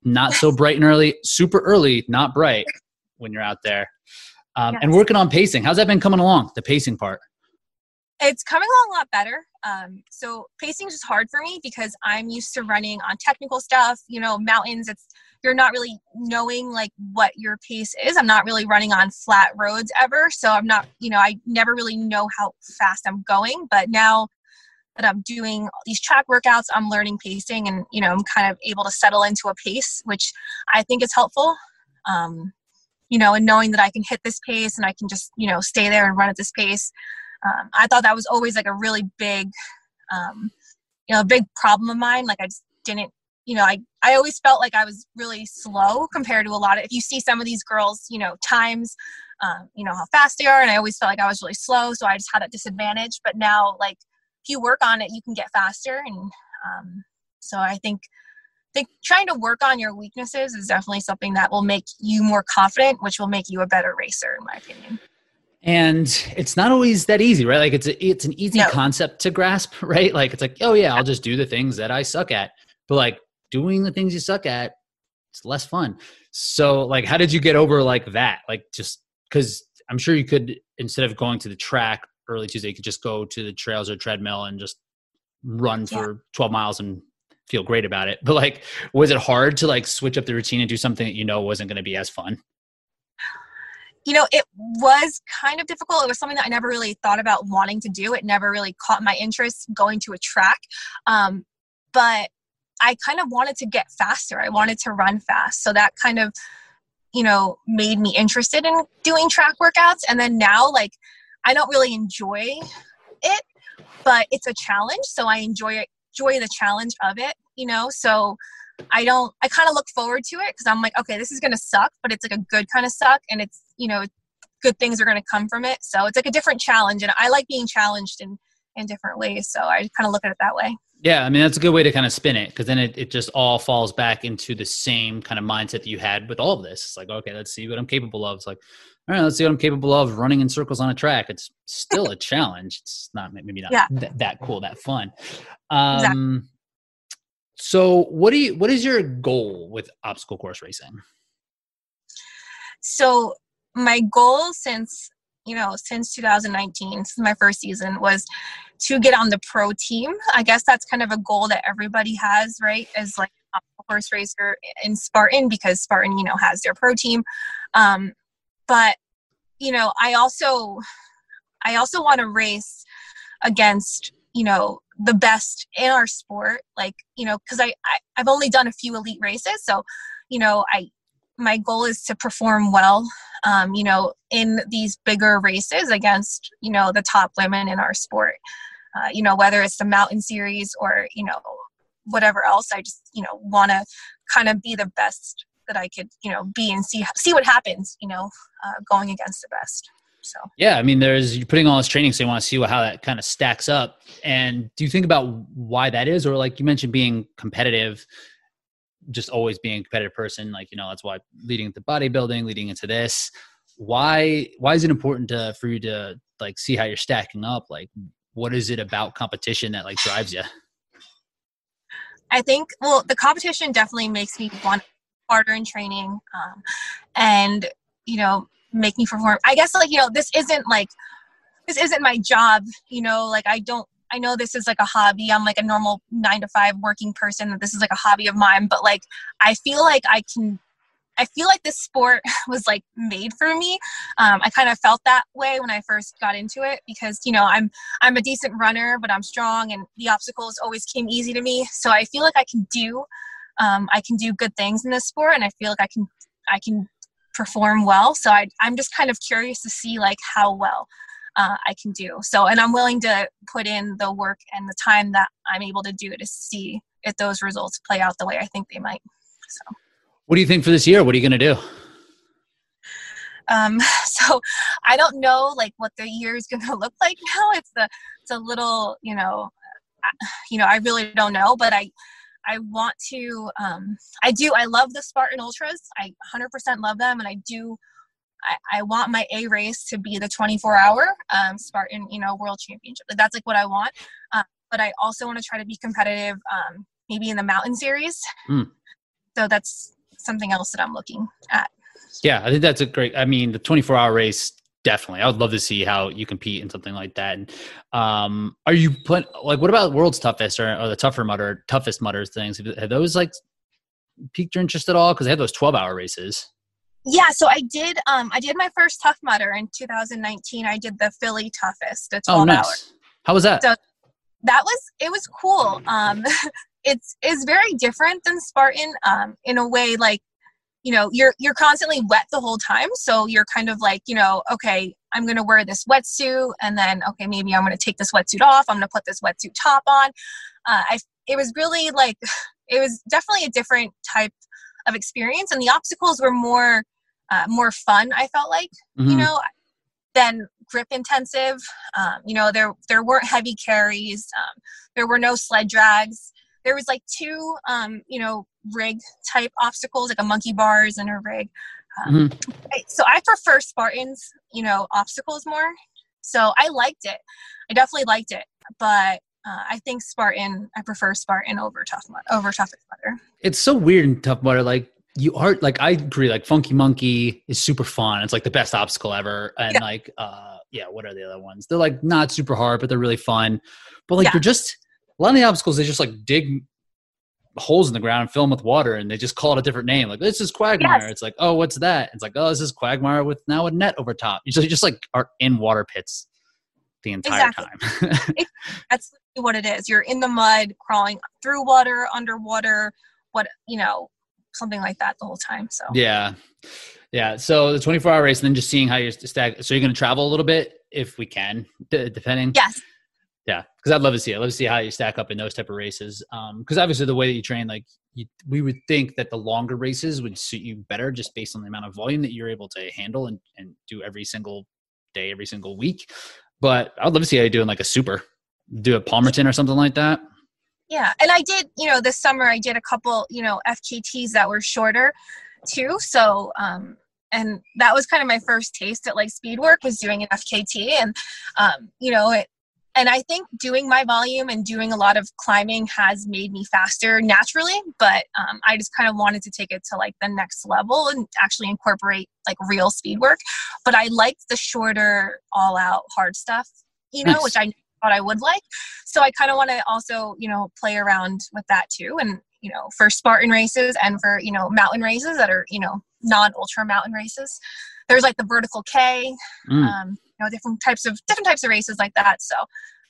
not so bright and early, super early, not bright when you're out there, um, yes. and working on pacing. How's that been coming along? The pacing part. It's coming along a lot better. Um, so pacing is just hard for me because I'm used to running on technical stuff. You know, mountains. It's you're not really knowing like what your pace is. I'm not really running on flat roads ever. So I'm not, you know, I never really know how fast I'm going. But now that I'm doing these track workouts, I'm learning pacing and, you know, I'm kind of able to settle into a pace, which I think is helpful. Um, you know, and knowing that I can hit this pace and I can just, you know, stay there and run at this pace. Um, I thought that was always like a really big, um, you know, a big problem of mine. Like I just didn't you know, I, I always felt like I was really slow compared to a lot of, if you see some of these girls, you know, times, um, you know, how fast they are. And I always felt like I was really slow. So I just had that disadvantage. But now, like, if you work on it, you can get faster. And um, so I think, think trying to work on your weaknesses is definitely something that will make you more confident, which will make you a better racer, in my opinion and it's not always that easy right like it's a, it's an easy no. concept to grasp right like it's like oh yeah i'll just do the things that i suck at but like doing the things you suck at it's less fun. So like how did you get over like that? Like just because i'm sure you could instead of going to the track early tuesday you could just go to the trails or treadmill and just run for 12 miles and feel great about it. But like was it hard to like switch up the routine and do something that you know wasn't going to be as fun? You know it was kind of difficult. It was something that i never really thought about wanting to do. It never really caught my interest going to a track. Um, but I kind of wanted to get faster. I wanted to run fast. So that kind of, you know, made me interested in doing track workouts. And then now, like, I don't really enjoy it, but it's a challenge. So I enjoy it, enjoy the challenge of it, you know? So I don't, I kind of look forward to it because I'm like, okay, this is going to suck, but it's like a good kind of suck. And it's, you know, good things are going to come from it. So it's like a different challenge. And I like being challenged in, in different ways. So I kind of look at it that way. Yeah, I mean that's a good way to kind of spin it because then it, it just all falls back into the same kind of mindset that you had with all of this. It's like, okay, let's see what I'm capable of. It's like, all right, let's see what I'm capable of running in circles on a track. It's still a challenge. It's not maybe not yeah. th- that cool, that fun. Um, exactly. So, what do you? What is your goal with obstacle course racing? So, my goal since you know, since 2019, since my first season, was to get on the pro team. I guess that's kind of a goal that everybody has, right? As like a horse racer in Spartan, because Spartan, you know, has their pro team. Um, but you know, I also, I also want to race against, you know, the best in our sport. Like, you know, because I, I I've only done a few elite races, so you know, I my goal is to perform well, um, you know, in these bigger races against, you know, the top women in our sport. Uh, you know, whether it's the mountain series or, you know, whatever else, I just, you know, want to kind of be the best that I could, you know, be and see see what happens, you know, uh, going against the best. So yeah, I mean, there's you're putting all this training, so you want to see what, how that kind of stacks up. And do you think about why that is, or like you mentioned, being competitive, just always being a competitive person, like you know, that's why leading into bodybuilding, leading into this. Why why is it important to for you to like see how you're stacking up? Like, what is it about competition that like drives you? I think well, the competition definitely makes me want harder in training, um, and you know, make me perform. I guess like you know, this isn't like this isn't my job. You know, like I don't. I know this is like a hobby. I'm like a normal nine to five working person. That this is like a hobby of mine, but like I feel like I can I feel like this sport was like made for me. Um, I kind of felt that way when I first got into it because you know I'm I'm a decent runner, but I'm strong, and the obstacles always came easy to me. So I feel like I can do um, I can do good things in this sport, and I feel like I can I can perform well. So I, I'm just kind of curious to see like how well uh, I can do. So, and I'm willing to put in the work and the time that I'm able to do to see if those results play out the way I think they might. So, what do you think for this year? What are you going to do? Um, so I don't know like what the year is going to look like now. It's the, it's a little, you know, you know, I really don't know, but I, I want to, um, I do, I love the Spartan Ultras. I 100% love them. And I do, I, I want my A race to be the 24 hour um, Spartan, you know, world championship. That's like what I want. Uh, but I also want to try to be competitive, um, maybe in the mountain series. Mm. So that's something else that I'm looking at. Yeah, I think that's a great. I mean, the 24 hour race definitely. I would love to see how you compete in something like that. And, um, are you put like what about world's toughest or, or the tougher mudder, toughest mudders things? Have those like piqued your interest at all? Because they have those twelve hour races. Yeah, so I did. Um, I did my first Tough Mudder in 2019. I did the Philly Toughest, 12 oh, nice. How was that? So that was it was cool. Um, it's is very different than Spartan um, in a way like you know you're you're constantly wet the whole time so you're kind of like you know okay i'm going to wear this wetsuit and then okay maybe i'm going to take this wetsuit off i'm going to put this wetsuit top on uh, i it was really like it was definitely a different type of experience and the obstacles were more uh, more fun i felt like mm-hmm. you know than grip intensive um, you know there there weren't heavy carries um, there were no sled drags there was like two um, you know rig type obstacles like a monkey bars and a rig um, mm-hmm. so i prefer spartans you know obstacles more so i liked it i definitely liked it but uh, I think Spartan. I prefer Spartan over Tough Mudder. Over Toughest Mudder. It's so weird in Tough Mudder. Like you are like I agree. Like Funky Monkey is super fun. It's like the best obstacle ever. And yeah. like uh yeah, what are the other ones? They're like not super hard, but they're really fun. But like yeah. they're just a lot of the obstacles, they just like dig holes in the ground and fill them with water and they just call it a different name. Like this is Quagmire. Yes. It's like, oh, what's that? It's like, oh, this is Quagmire with now a net over top. You just, just like are in water pits the entire exactly. time. that's what it is. You're in the mud, crawling through water, underwater, what you know, something like that the whole time. So yeah, yeah. So the 24 hour race, and then just seeing how you're stack. So you're going to travel a little bit if we can, d- depending. Yes. Yeah, because I'd love to see it. I'd love to see how you stack up in those type of races. Because um, obviously, the way that you train, like you, we would think that the longer races would suit you better, just based on the amount of volume that you're able to handle and, and do every single day, every single week. But I'd love to see how you do in like a super, do a Palmerton or something like that. Yeah, and I did, you know, this summer I did a couple, you know, FKTs that were shorter too. So, um, and that was kind of my first taste at like speed work was doing an FKT, and um, you know, it and I think doing my volume and doing a lot of climbing has made me faster naturally. But um, I just kind of wanted to take it to like the next level and actually incorporate like real speed work. But I liked the shorter, all out hard stuff, you know, nice. which I thought I would like. So I kind of want to also, you know, play around with that too. And, you know, for Spartan races and for, you know, mountain races that are, you know, non ultra mountain races. There's like the vertical K. Mm. Um, you know different types of different types of races like that so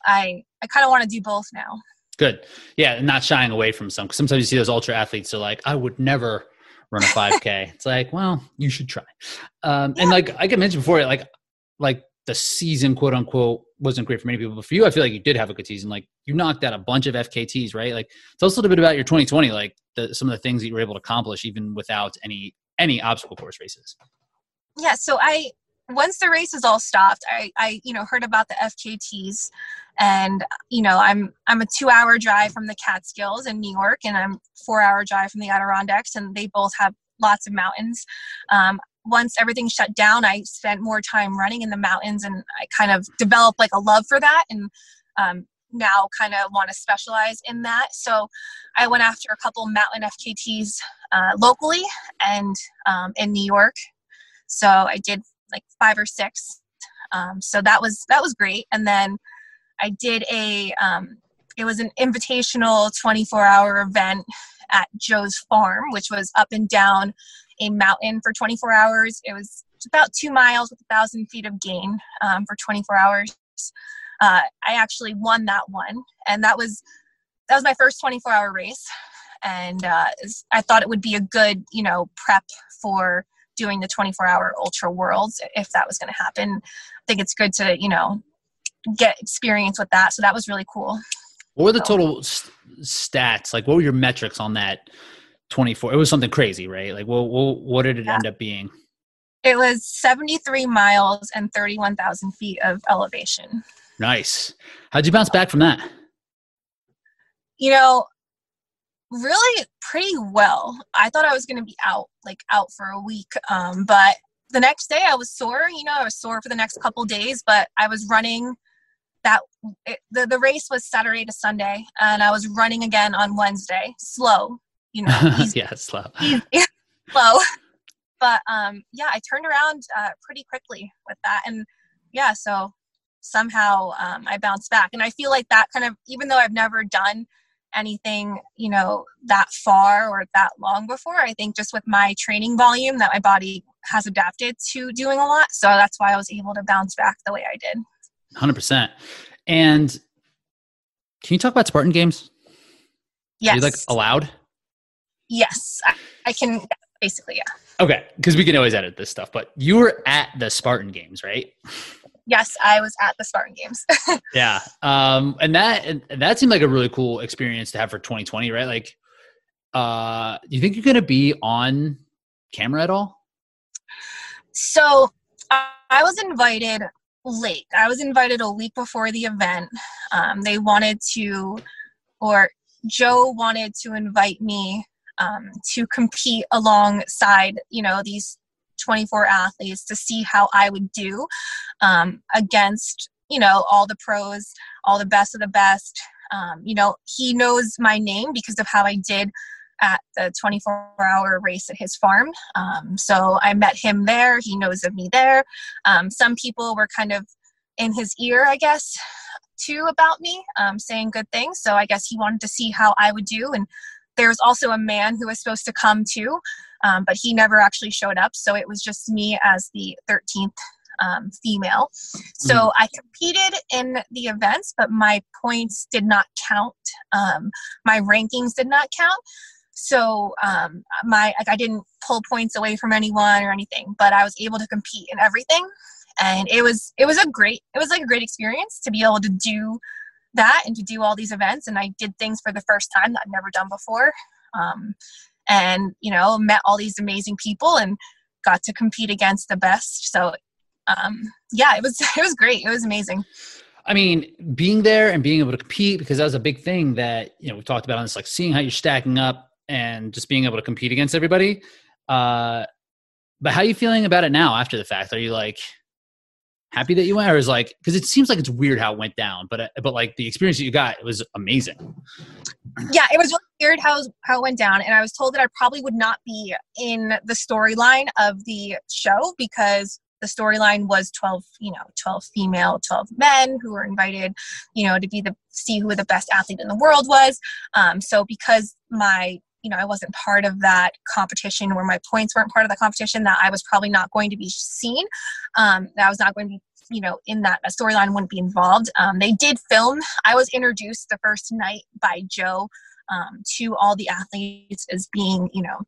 i i kind of want to do both now good yeah not shying away from some cause sometimes you see those ultra athletes are like i would never run a 5K. it's like, well, you should try. Um, and like I mentioned before, like like the season, quote unquote, wasn't great for many people, but for you, I feel like you did have a good season. Like you knocked out a bunch of FKTs, right? Like tell us a little bit about your 2020, like the, some of the things that you were able to accomplish even without any any obstacle course races. Yeah, so I once the races all stopped, I, I you know heard about the FKTs, and you know I'm I'm a two hour drive from the Catskills in New York, and I'm four hour drive from the Adirondacks, and they both have lots of mountains. Um, once everything shut down, I spent more time running in the mountains, and I kind of developed like a love for that, and um, now kind of want to specialize in that. So I went after a couple mountain FKTs uh, locally and um, in New York. So I did like five or six. Um, so that was that was great. And then I did a um, it was an invitational 24 hour event at Joe's farm, which was up and down a mountain for 24 hours. It was about two miles with a thousand feet of gain um, for 24 hours. Uh, I actually won that one, and that was that was my first 24 hour race, and uh, I thought it would be a good you know prep for doing the 24 hour ultra worlds if that was going to happen. I think it's good to, you know, get experience with that. So that was really cool. What were the total stats? Like, what were your metrics on that 24? It was something crazy, right? Like, well, what, what did it yeah. end up being? It was 73 miles and 31,000 feet of elevation. Nice. How'd you bounce back from that? You know, really pretty well. I thought I was going to be out, like out for a week. Um, but the next day I was sore, you know, I was sore for the next couple days, but I was running that it, the, the race was Saturday to Sunday and I was running again on Wednesday, slow, you know, yeah, slow, slow. But, um, yeah, I turned around, uh, pretty quickly with that. And yeah, so somehow, um, I bounced back. And I feel like that kind of, even though I've never done anything you know that far or that long before i think just with my training volume that my body has adapted to doing a lot. So that's why i was able to bounce back the way i did. 100% and can you talk about spartan games? Yes Are you like allowed yes I, I can basically yeah okay because we can always edit this stuff but you were at the spartan games right yes, I was at the Spartan Games. yeah, um, and that and that seemed like a really cool experience to have for 2020, right? Like, uh, do you think you're going to be on camera at all? So, I was invited late. I was invited a week before the event. Um, they wanted to, or Joe wanted to invite me um, to compete alongside, you know, these 24 athletes to see how I would do um, against, you know, all the pros, all the best of the best. Um, you know, he knows my name because of how I did at the 24 hour race at his farm. Um, so I met him there. He knows of me there. Um, some people were kind of in his ear, I guess, too, about me, um, saying good things. So I guess he wanted to see how I would do. And there was also a man who was supposed to come too, um, but he never actually showed up. So it was just me as the 13th um, female. So mm. I competed in the events, but my points did not count. Um, my rankings did not count. So um, my like I didn't pull points away from anyone or anything, but I was able to compete in everything, and it was it was a great it was like a great experience to be able to do that and to do all these events. And I did things for the first time that I've never done before. Um, and, you know, met all these amazing people and got to compete against the best. So, um, yeah, it was, it was great. It was amazing. I mean, being there and being able to compete because that was a big thing that, you know, we talked about on this, like seeing how you're stacking up and just being able to compete against everybody. Uh, but how are you feeling about it now after the fact? Are you like, happy that you went, or is like because it seems like it's weird how it went down, but uh, but like the experience that you got it was amazing. Yeah, it was really weird how how it went down, and I was told that I probably would not be in the storyline of the show because the storyline was 12 you know 12 female 12 men who were invited you know to be the see who the best athlete in the world was um, so because my you know, I wasn't part of that competition where my points weren't part of the competition, that I was probably not going to be seen. Um, that I was not going to be, you know, in that storyline wouldn't be involved. Um, they did film. I was introduced the first night by Joe um, to all the athletes as being, you know,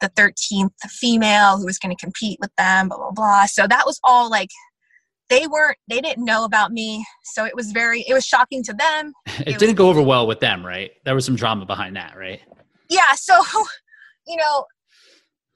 the 13th female who was going to compete with them, blah, blah, blah. So that was all like, they weren't, they didn't know about me. So it was very, it was shocking to them. It, it didn't was, go over well with them, right? There was some drama behind that, right? Yeah. So, you know,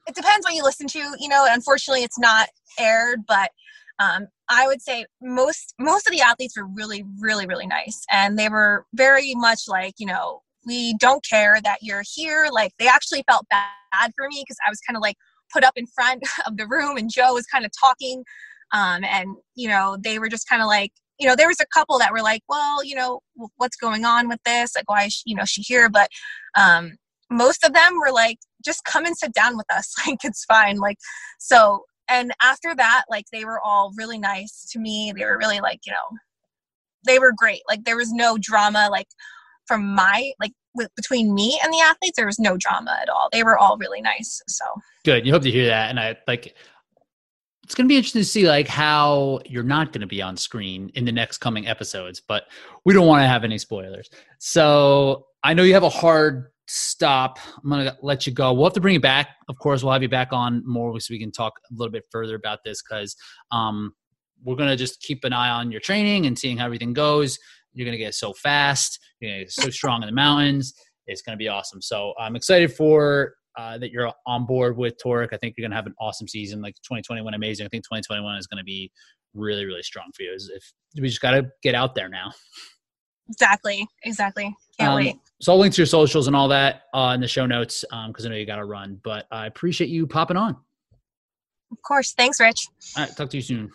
it depends what you listen to, you know, unfortunately it's not aired, but um, I would say most most of the athletes were really, really, really nice, and they were very much like, you know, we don't care that you're here. Like they actually felt bad for me because I was kind of like put up in front of the room, and Joe was kind of talking, um, and you know, they were just kind of like, you know, there was a couple that were like, well, you know, what's going on with this? Like, why is she, you know she here? But um, most of them were like, just come and sit down with us. Like it's fine. Like so and after that like they were all really nice to me. They were really like you know they were great. Like there was no drama like from my like with, between me and the athletes there was no drama at all. They were all really nice so. Good. You hope to hear that and i like it's going to be interesting to see like how you're not going to be on screen in the next coming episodes but we don't want to have any spoilers. So i know you have a hard stop. I'm going to let you go. We'll have to bring you back. Of course, we'll have you back on more so we can talk a little bit further about this because um, we're going to just keep an eye on your training and seeing how everything goes. You're going to get so fast. You're going to get so strong in the mountains. It's going to be awesome. So I'm excited for uh, that you're on board with TORC. I think you're going to have an awesome season. Like 2021, amazing. I think 2021 is going to be really, really strong for you. If we just got to get out there now. Exactly. Exactly. Can't um, wait. So I'll link to your socials and all that uh, in the show notes because um, I know you got to run. But I appreciate you popping on. Of course. Thanks, Rich. All right. Talk to you soon.